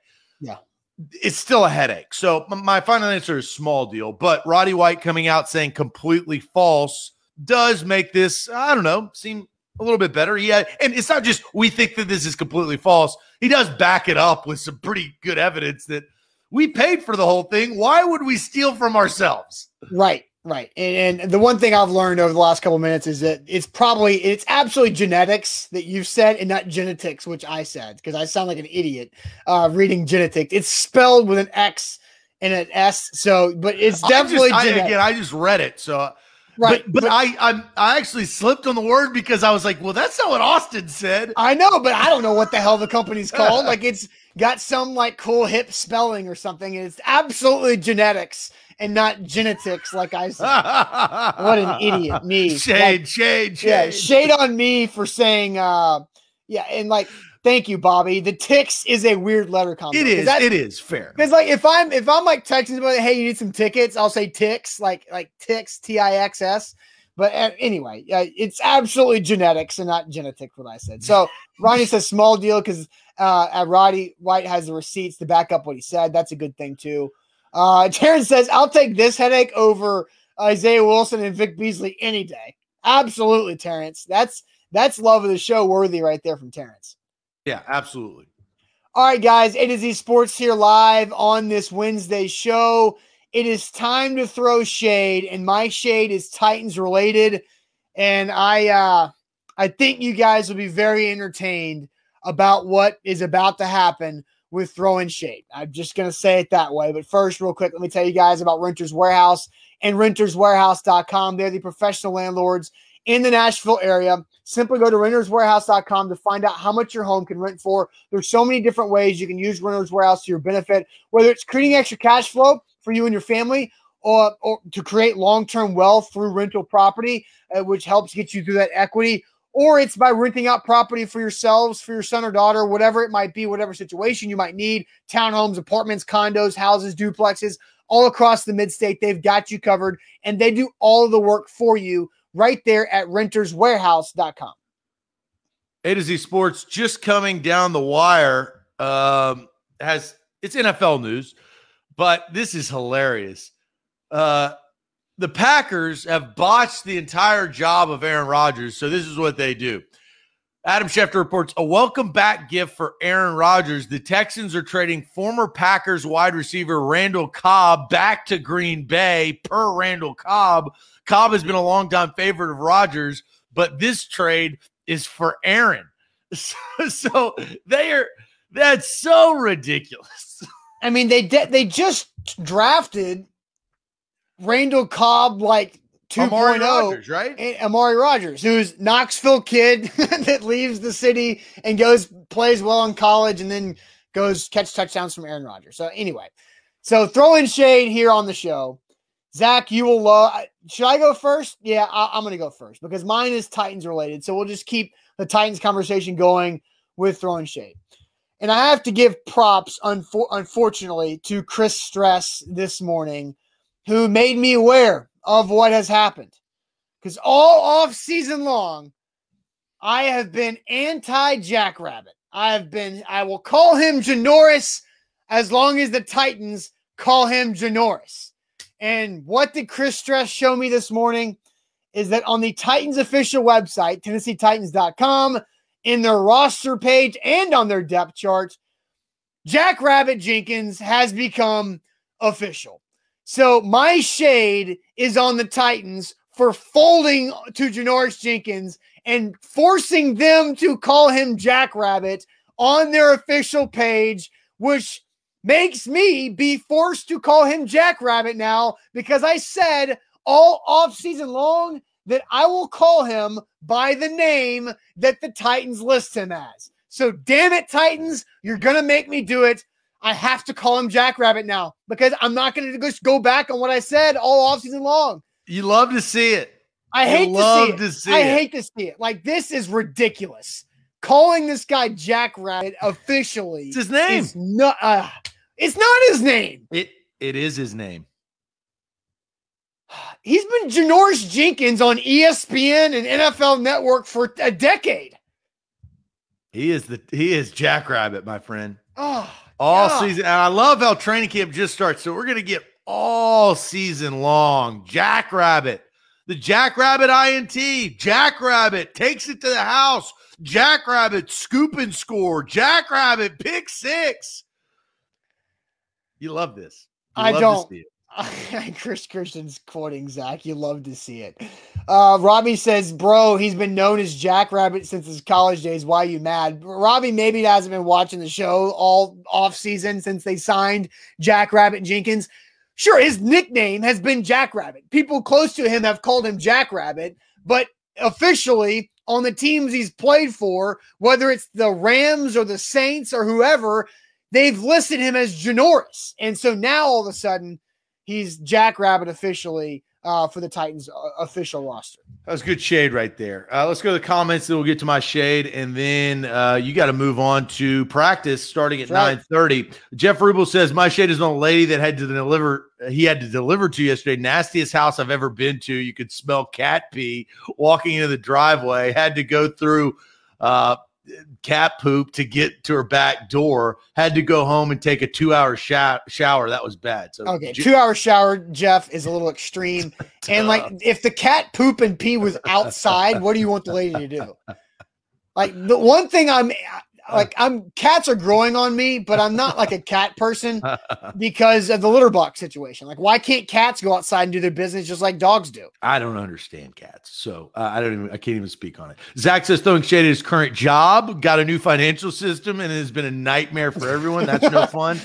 B: It's still a headache. So my final answer is small deal, but Roddy White coming out saying completely false does make this, I don't know, seem a little bit better. Yeah, and it's not just we think that this is completely false. He does back it up with some pretty good evidence that we paid for the whole thing. Why would we steal from ourselves?
A: Right, right. And, and the one thing I've learned over the last couple minutes is that it's probably it's absolutely genetics that you've said and not genetics, which I said because I sound like an idiot uh, reading genetics. It's spelled with an X and an S. So, but it's definitely
B: I just, I, again. I just read it, so Right. But, but, but, I I'm, I actually slipped on the word because I was like, well, that's not what Austin said.
A: I know, but I don't know what the hell the company's called. like it's got some like cool hip spelling or something. It's absolutely genetics and not genetics, like I said. what an idiot. Me.
B: Shade, like, shade, shade.
A: Yeah, shade on me for saying uh yeah, and like Thank you, Bobby. The ticks is a weird letter combo.
B: It is. That, it is fair.
A: Because like if I'm if I'm like texting somebody, hey, you need some tickets, I'll say ticks, like like ticks, T I X S. But uh, anyway, uh, it's absolutely genetics and not genetic. What I said. So Ronnie says small deal because uh, Roddy White has the receipts to back up what he said. That's a good thing too. Uh, Terrence says I'll take this headache over Isaiah Wilson and Vic Beasley any day. Absolutely, Terrence. That's that's love of the show worthy right there from Terrence.
B: Yeah, absolutely.
A: All right, guys, it is esports here live on this Wednesday show. It is time to throw shade, and my shade is Titans related. And I uh I think you guys will be very entertained about what is about to happen with throwing shade. I'm just gonna say it that way. But first, real quick, let me tell you guys about Renters Warehouse and renterswarehouse.com. They're the professional landlords in the Nashville area. Simply go to renterswarehouse.com to find out how much your home can rent for. There's so many different ways you can use Renters Warehouse to your benefit, whether it's creating extra cash flow for you and your family or, or to create long-term wealth through rental property, uh, which helps get you through that equity, or it's by renting out property for yourselves, for your son or daughter, whatever it might be, whatever situation you might need townhomes, apartments, condos, houses, duplexes, all across the mid state. They've got you covered and they do all of the work for you right there at renterswarehouse.com.
B: A to Z Sports just coming down the wire um, has it's NFL news, but this is hilarious. Uh, the Packers have botched the entire job of Aaron Rodgers. So this is what they do. Adam Schefter reports a welcome back gift for Aaron Rodgers. The Texans are trading former Packers wide receiver Randall Cobb back to Green Bay per Randall Cobb. Cobb has been a longtime favorite of Rodgers, but this trade is for Aaron. So, so they are that's so ridiculous.
A: I mean, they de- they just drafted Randall Cobb like 2.0,
B: Amari Rodgers, right?
A: and Amari Rodgers, who's Knoxville kid that leaves the city and goes plays well in college and then goes catch touchdowns from Aaron Rodgers. So anyway, so throwing shade here on the show. Zach, you will love. Should I go first? Yeah, I, I'm going to go first because mine is Titans related. So we'll just keep the Titans conversation going with throwing shade. And I have to give props, unfor- unfortunately, to Chris Stress this morning, who made me aware of what has happened. Because all off season long, I have been anti Jackrabbit. I have been, I will call him Janoris as long as the Titans call him Janoris. And what did Chris Stress show me this morning is that on the Titans official website, TennesseeTitans.com, in their roster page and on their depth chart, Jackrabbit Jenkins has become official. So my shade is on the Titans for folding to Janoris Jenkins and forcing them to call him Jackrabbit on their official page, which makes me be forced to call him Jackrabbit now because I said all off season long that I will call him by the name that the Titans list him as. So damn it, Titans, you're gonna make me do it. I have to call him Jackrabbit now because I'm not gonna just go back on what I said all off season long.
B: You love to see it.
A: I
B: You
A: hate to see it.
B: to see
A: I
B: it.
A: hate to see it. Like this is ridiculous. Calling this guy Jackrabbit officially
B: It's his name.
A: is not. Uh, it's not his name.
B: It it is his name.
A: He's been Janoris Jenkins on ESPN and NFL Network for a decade.
B: He is the he is Jackrabbit, my friend.
A: Oh,
B: All
A: God.
B: season. And I love how training camp just starts. So we're gonna get all season long. Jackrabbit. The Jackrabbit INT. Jackrabbit takes it to the house. Jackrabbit scoop and score. Jackrabbit pick six. You love this. You
A: I
B: love
A: don't.
B: see it.
A: Chris Christian's quoting Zach. You love to see it. Uh, Robbie says, "Bro, he's been known as Jackrabbit since his college days. Why you mad?" Robbie maybe hasn't been watching the show all off season since they signed Jackrabbit Jenkins. Sure, his nickname has been Jackrabbit. People close to him have called him Jackrabbit, but officially on the teams he's played for, whether it's the Rams or the Saints or whoever, they've listed him as Janoris. And so now all of a sudden he's Jackrabbit officially uh, for the Titans official roster.
B: That was good shade right there. Uh, let's go to the comments, then we'll get to my shade, and then uh, you got to move on to practice starting at
A: right.
B: nine thirty. Jeff Rubel says my shade is on a lady that had to deliver. He had to deliver to yesterday. Nastiest house I've ever been to. You could smell cat pee walking into the driveway. Had to go through uh, cat poop to get to her back door. Had to go home and take a two hour sho- shower. That was bad. So
A: Okay, two hour shower, Jeff, is a little extreme. and like, if the cat poop and pee was outside, what do you want the lady to do? Like the one thing I'm like, I'm cats are growing on me, but I'm not like a cat person because of the litter box situation. Like, why can't cats go outside and do their business just like dogs do?
B: I don't understand cats, so uh, I don't even. I can't even speak on it. Zach says throwing shade at his current job, got a new financial system, and it has been a nightmare for everyone. That's no fun.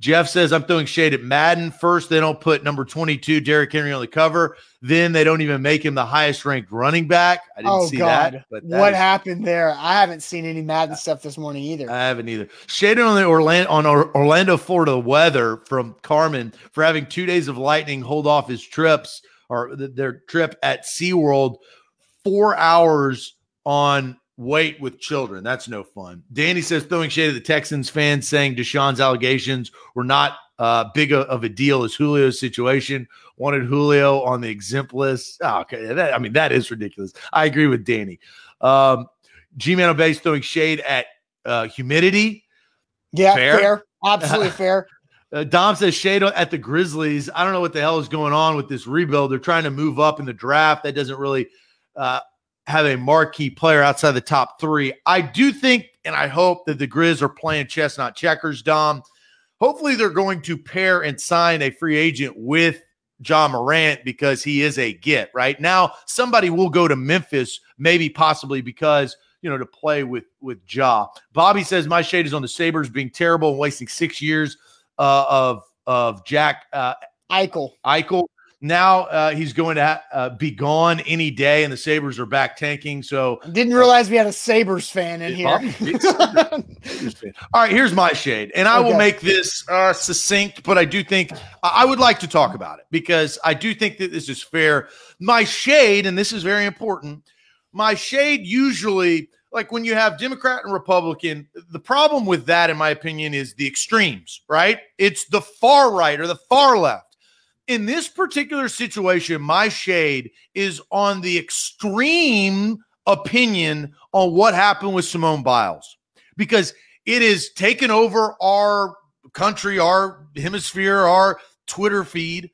B: Jeff says I'm throwing shade at Madden. First, they don't put number 22 Derrick Henry on the cover. Then they don't even make him the highest ranked running back. I didn't
A: Oh
B: see
A: God,
B: that. But that
A: what
B: is-
A: happened there? I haven't seen any Madden stuff this morning either.
B: I haven't either. Shaded on the Orlando on Orlando, Florida weather from Carmen for having two days of lightning hold off his trips or th- their trip at SeaWorld four hours on weight with children. That's no fun. Danny says throwing shade at the Texans fans saying Deshaun's allegations were not uh, big of a deal as Julio's situation. Wanted Julio on the exempt list. Oh, okay, that, I mean that is ridiculous. I agree with Danny. Um, G-Man Base throwing shade at uh, humidity.
A: Yeah, fair, fair. absolutely fair.
B: Uh, Dom says shade at the Grizzlies. I don't know what the hell is going on with this rebuild. They're trying to move up in the draft. That doesn't really uh, have a marquee player outside the top three. I do think, and I hope that the Grizz are playing chess, not checkers. Dom. Hopefully, they're going to pair and sign a free agent with Ja Morant because he is a get right now. Somebody will go to Memphis, maybe possibly because you know to play with with Ja. Bobby says my shade is on the Sabres being terrible and wasting six years uh, of of Jack uh,
A: Eichel.
B: Eichel. Now uh, he's going to ha- uh, be gone any day, and the Sabres are back tanking. So
A: didn't realize we had a Sabres fan in here. All
B: right, here's my shade, and I okay. will make this uh, succinct, but I do think I would like to talk about it because I do think that this is fair. My shade, and this is very important. My shade usually like when you have Democrat and Republican, the problem with that, in my opinion, is the extremes, right? It's the far right or the far left. In this particular situation, my shade is on the extreme opinion on what happened with Simone Biles because it has taken over our country, our hemisphere, our Twitter feed.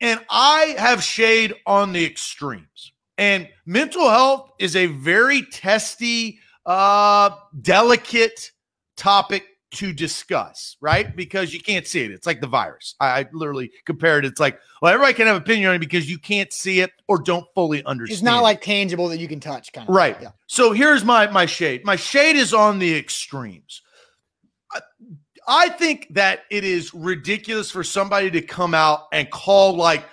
B: And I have shade on the extremes. And mental health is a very testy, uh, delicate topic to discuss, right? Because you can't see it. It's like the virus. I, I, literally compared it. It's like, well, everybody can have opinion on it because you can't see it or don't fully understand.
A: It's not like tangible that you can touch, kind
B: of. Right. Yeah. So here's my my shade. My shade is on the extremes. I, I think that it is ridiculous for somebody to come out and call like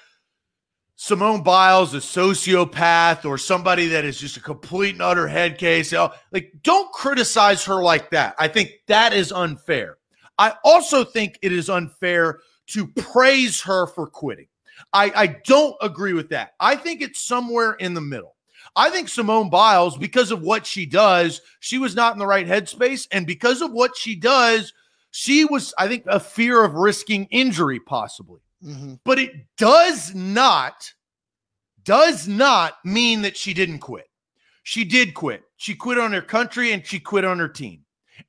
B: Simone Biles a sociopath or somebody that is just a complete and utter head case. Like, don't criticize her like that. I think that is unfair. I also think it is unfair to praise her for quitting. I, I don't agree with that. I think it's somewhere in the middle. I think Simone Biles, because of what she does, she was not in the right headspace. And because of what she does, she was, I think, a fear of risking injury, possibly. Mm-hmm. But it does not does not mean that she didn't quit. She did quit. She quit on her country and she quit on her team.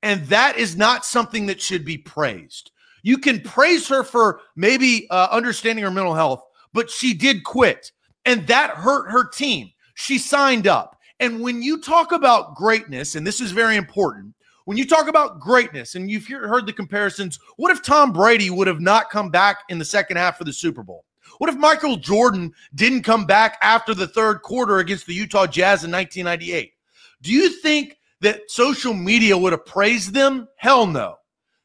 B: And that is not something that should be praised. You can praise her for maybe uh, understanding her mental health, but she did quit. And that hurt her team. She signed up. And when you talk about greatness, and this is very important, when you talk about greatness and you've heard the comparisons, what if Tom Brady would have not come back in the second half of the Super Bowl? What if Michael Jordan didn't come back after the third quarter against the Utah Jazz in 1998? Do you think that social media would have praised them? Hell no.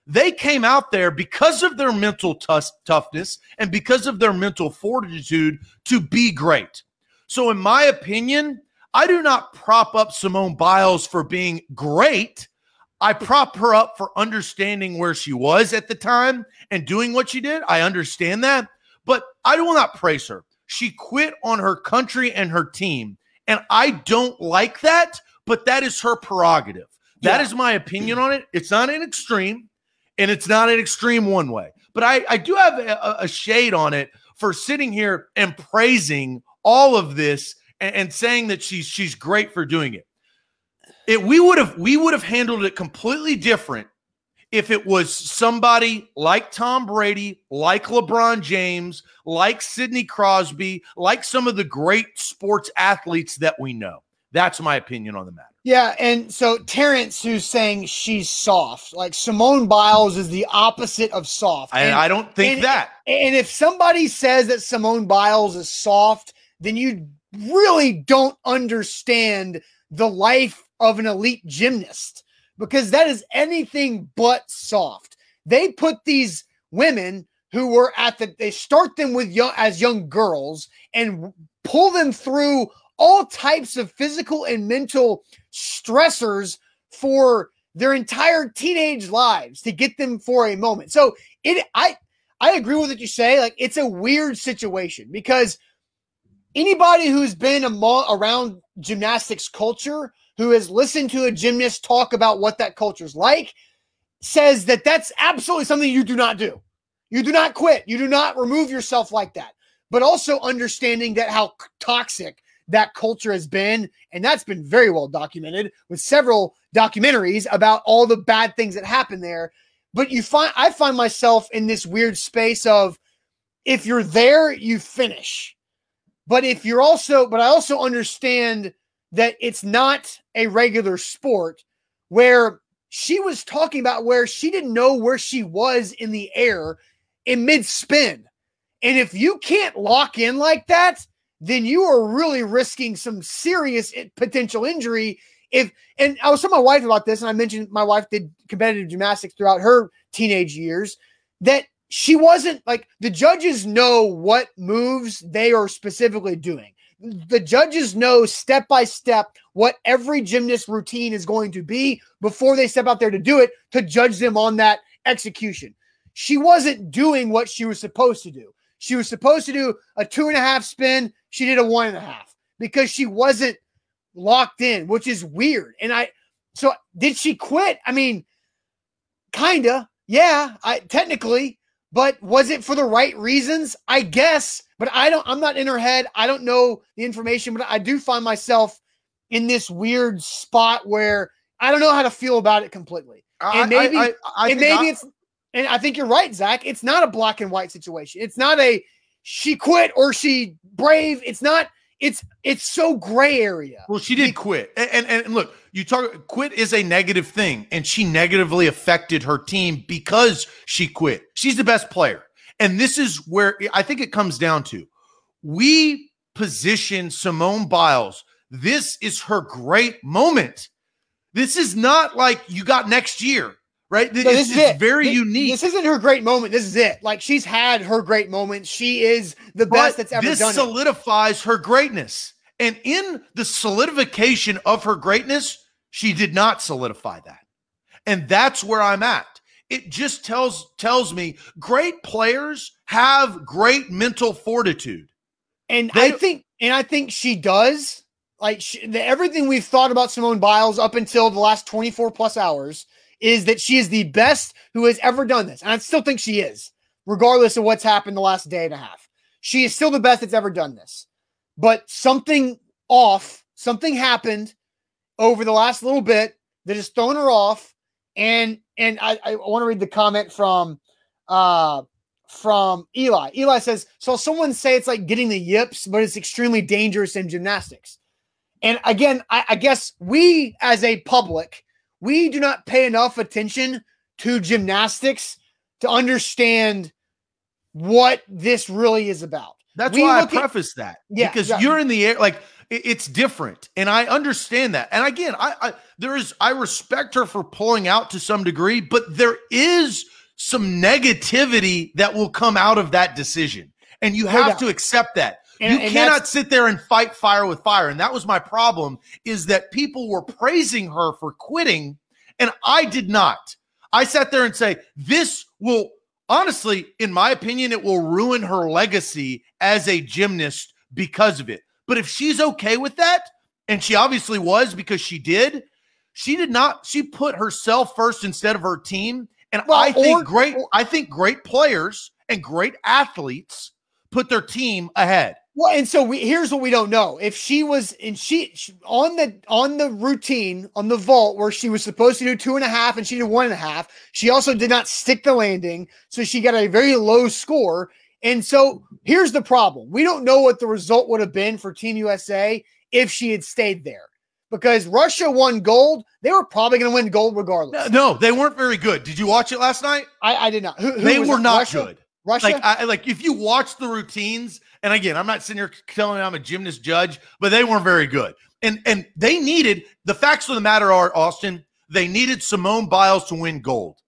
B: They came out there because of their mental t- toughness and because of their mental fortitude to be great. So, in my opinion, I do not prop up Simone Biles for being great. I prop her up for understanding where she was at the time and doing what she did. I understand that, but I will not praise her. She quit on her country and her team. And I don't like that, but that is her prerogative. That yeah. is my opinion on it. It's not an extreme, and it's not an extreme one way. But I, I do have a, a shade on it for sitting here and praising all of this and, and saying that she's she's great for doing it. It we would have we would have handled it completely different if it was somebody like Tom Brady, like LeBron James, like Sidney Crosby, like some of the great sports athletes that we know. That's my opinion on the matter.
A: Yeah, and so Terrence, who's saying she's soft, like Simone Biles is the opposite of soft.
B: And, I don't think
A: and,
B: that.
A: And if somebody says that Simone Biles is soft, then you really don't understand the life of an elite gymnast because that is anything but soft. They put these women who were at the they start them with young as young girls and pull them through all types of physical and mental stressors for their entire teenage lives to get them for a moment. So it I I agree with what you say. Like it's a weird situation because anybody who's been amo- around gymnastics culture who has listened to a gymnast talk about what that culture's like, says that that's absolutely something you do not do. You do not quit. You do not remove yourself like that. But also understanding that how toxic that culture has been. And that's been very well documented with several documentaries about all the bad things that happen there. But you find, I find myself in this weird space of if you're there, you finish. But if you're also, but I also understand that it's not a regular sport where she was talking about where she didn't know where she was in the air in mid spin. And if you can't lock in like that, then you are really risking some serious potential injury. If and I was telling my wife about this, and I mentioned my wife did competitive gymnastics throughout her teenage years. That she wasn't like the judges know what moves they are specifically doing. The judges know step by step what every gymnast routine is going to be before they step out there to do it to judge them on that execution. She wasn't doing what she was supposed to do. She was supposed to do a two and a half spin. She did a one and a half because she wasn't locked in, which is weird. And I, so did she quit? I mean, kinda, yeah, I technically, but was it for the right reasons? I guess, but I don't, I'm not in her head. I don't know the information, but I do find myself in this weird spot where I don't know how to feel about it completely. And maybe, I, I, I and maybe it's and I think you're right, Zach. It's not a black and white situation. It's not a she quit or she brave. It's not. It's it's so gray area.
B: Well, she did quit, and, and and look, you talk quit is a negative thing, and she negatively affected her team because she quit. She's the best player, and this is where I think it comes down to. We position Simone Biles. This is her great moment. This is not like you got next year right?
A: No, this is it.
B: very
A: this,
B: unique.
A: This isn't her great moment. This is it. Like she's had her great moment. She is the but best that's ever
B: this
A: done.
B: This solidifies
A: it.
B: her greatness. And in the solidification of her greatness, she did not solidify that. And that's where I'm at. It just tells tells me great players have great mental fortitude.
A: And they, I think and I think she does. Like she, the, everything we've thought about Simone Biles up until the last 24 plus hours is that she is the best who has ever done this. And I still think she is, regardless of what's happened the last day and a half. She is still the best that's ever done this. But something off, something happened over the last little bit that has thrown her off. And and I, I want to read the comment from uh from Eli. Eli says, So someone say it's like getting the yips, but it's extremely dangerous in gymnastics. And again, I, I guess we as a public we do not pay enough attention to gymnastics to understand what this really is about.
B: That's we why I preface at, that. Yeah, because exactly. you're in the air, like it's different, and I understand that. And again, I, I there is I respect her for pulling out to some degree, but there is some negativity that will come out of that decision, and you have to accept that. And, you and cannot sit there and fight fire with fire. And that was my problem is that people were praising her for quitting and I did not. I sat there and say, this will honestly, in my opinion, it will ruin her legacy as a gymnast because of it. But if she's okay with that, and she obviously was because she did, she did not, she put herself first instead of her team. And well, I think or, great, I think great players and great athletes put their team ahead.
A: Well, and so we here's what we don't know. If she was and she, she, on the on the routine on the vault where she was supposed to do two and a half and she did one and a half, she also did not stick the landing, so she got a very low score. And so here's the problem: we don't know what the result would have been for Team USA if she had stayed there. Because Russia won gold, they were probably going to win gold regardless.
B: No, no, they weren't very good. Did you watch it last night?
A: I, I did not. Who, who
B: they were
A: it?
B: not
A: Russia?
B: good. Russia, like, I, like if you watch the routines, and again, I'm not sitting here telling you I'm a gymnast judge, but they weren't very good. And and they needed the facts of the matter are Austin. They needed Simone Biles to win gold,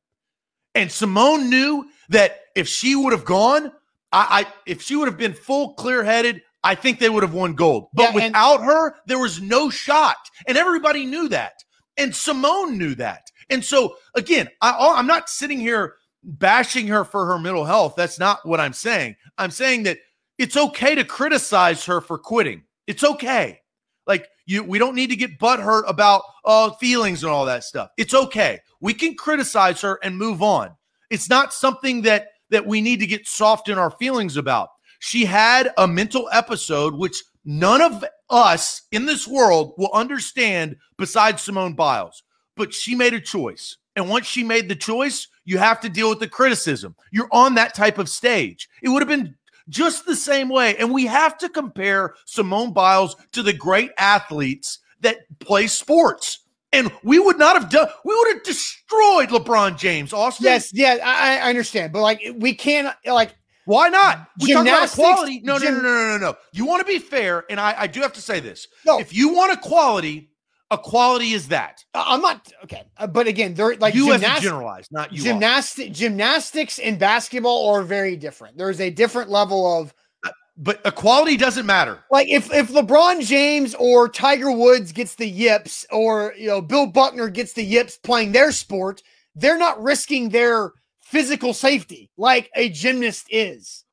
B: and Simone knew that if she would have gone, I, I if she would have been full clear headed, I think they would have won gold. But yeah, without and- her, there was no shot, and everybody knew that, and Simone knew that. And so again, I, I'm not sitting here bashing her for her mental health. That's not what I'm saying. I'm saying that it's okay to criticize her for quitting. It's okay. Like you, we don't need to get butthurt about uh, feelings and all that stuff. It's okay. We can criticize her and move on. It's not something that that we need to get soft in our feelings about. She had a mental episode which none of us in this world will understand besides Simone Biles. But she made a choice. And once she made the choice, you have to deal with the criticism. You're on that type of stage. It would have been just the same way. And we have to compare Simone Biles to the great athletes that play sports. And we would not have done, we would have destroyed LeBron James, Austin.
A: Yes, yeah, I, I understand. But like, we can't, like,
B: why not? We
A: Gymnastics,
B: talk about equality. No,
A: gym-
B: no, no, no, no, no, no. You want to be fair, and I, I do have to say this.
A: No.
B: If you want equality, equality is that.
A: I- I'm not, okay. Uh, But again, they're like,
B: you to
A: gymnastics,
B: not you.
A: gymnastic, gymnastics and basketball are very different. There's a different level of,
B: But equality doesn't matter.
A: like if if LeBron James or Tiger Woods gets the yips or you know Bill Buckner gets the yips playing their sport, they're not risking their physical safety like a gymnast is.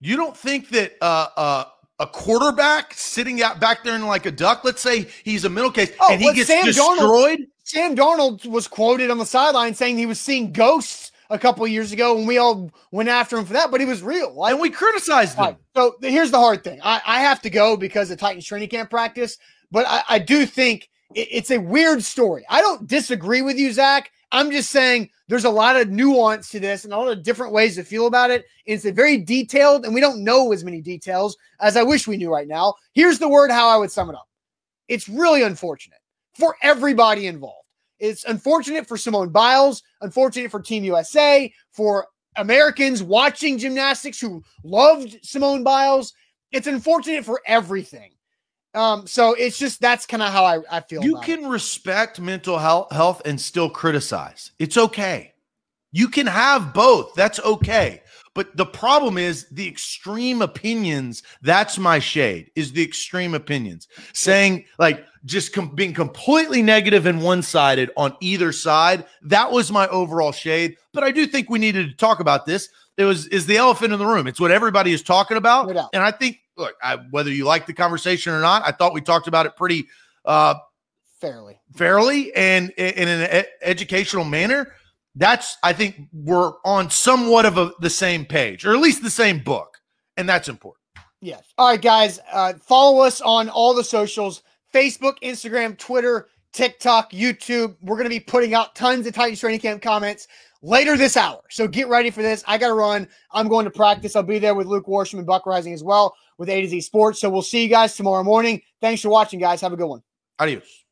B: You don't think that uh, uh, a quarterback sitting out back there in like a duck, let's say he's a middle case,
A: Oh,
B: and he gets
A: Sam Darnold-
B: destroyed?
A: Sam Darnold was quoted on the sideline saying he was seeing ghosts a couple years ago, and we all went after him for that, but he was real. Like,
B: and we criticized him.
A: Right. So here's the hard thing. I, I have to go because the Titans training camp practice, but I, I do think it- it's a weird story. I don't disagree with you, Zach. I'm just saying there's a lot of nuance to this and a lot of different ways to feel about it. It's a very detailed, and we don't know as many details as I wish we knew right now. Here's the word how I would sum it up. It's really unfortunate for everybody involved. It's unfortunate for Simone Biles, unfortunate for Team USA, for Americans watching gymnastics who loved Simone Biles. It's unfortunate for everything. Um, so it's just that's kind of how I, I feel.
B: You
A: about it.
B: can respect mental health, health and still criticize. It's okay. You can have both. That's okay. But the problem is the extreme opinions. That's my shade. Is the extreme opinions saying like just com- being completely negative and one-sided on either side. That was my overall shade. But I do think we needed to talk about this. It was is the elephant in the room. It's what everybody is talking about.
A: No.
B: And I think look, I, whether you like the conversation or not, I thought we talked about it pretty uh,
A: fairly.
B: fairly and in an e- educational manner, that's I think we're on somewhat of a, the same page, or at least the same book, and that's important.
A: Yes. All right, guys. Uh, follow us on all the socials: Facebook, Instagram, Twitter, TikTok, YouTube. We're going to be putting out tons of Titans training camp comments later this hour. So get ready for this. I got to run. I'm going to practice. I'll be there with Luke Warsham and Buck Reising as well with A to Z Sports. So we'll see you guys tomorrow morning. Thanks for watching, guys. Have a good one.
B: Adios.